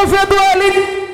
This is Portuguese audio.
Eu vendo ele